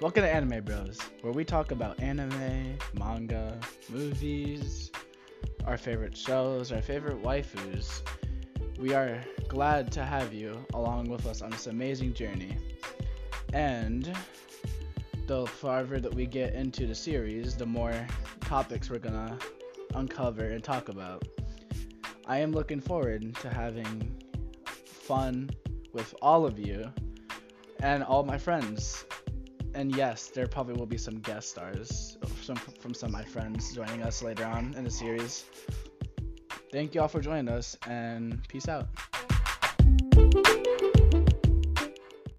Welcome to Anime Bros, where we talk about anime, manga, movies, our favorite shows, our favorite waifus. We are glad to have you along with us on this amazing journey. And the farther that we get into the series, the more topics we're gonna uncover and talk about. I am looking forward to having fun with all of you and all my friends. And yes, there probably will be some guest stars some, from some of my friends joining us later on in the series. Thank you all for joining us, and peace out.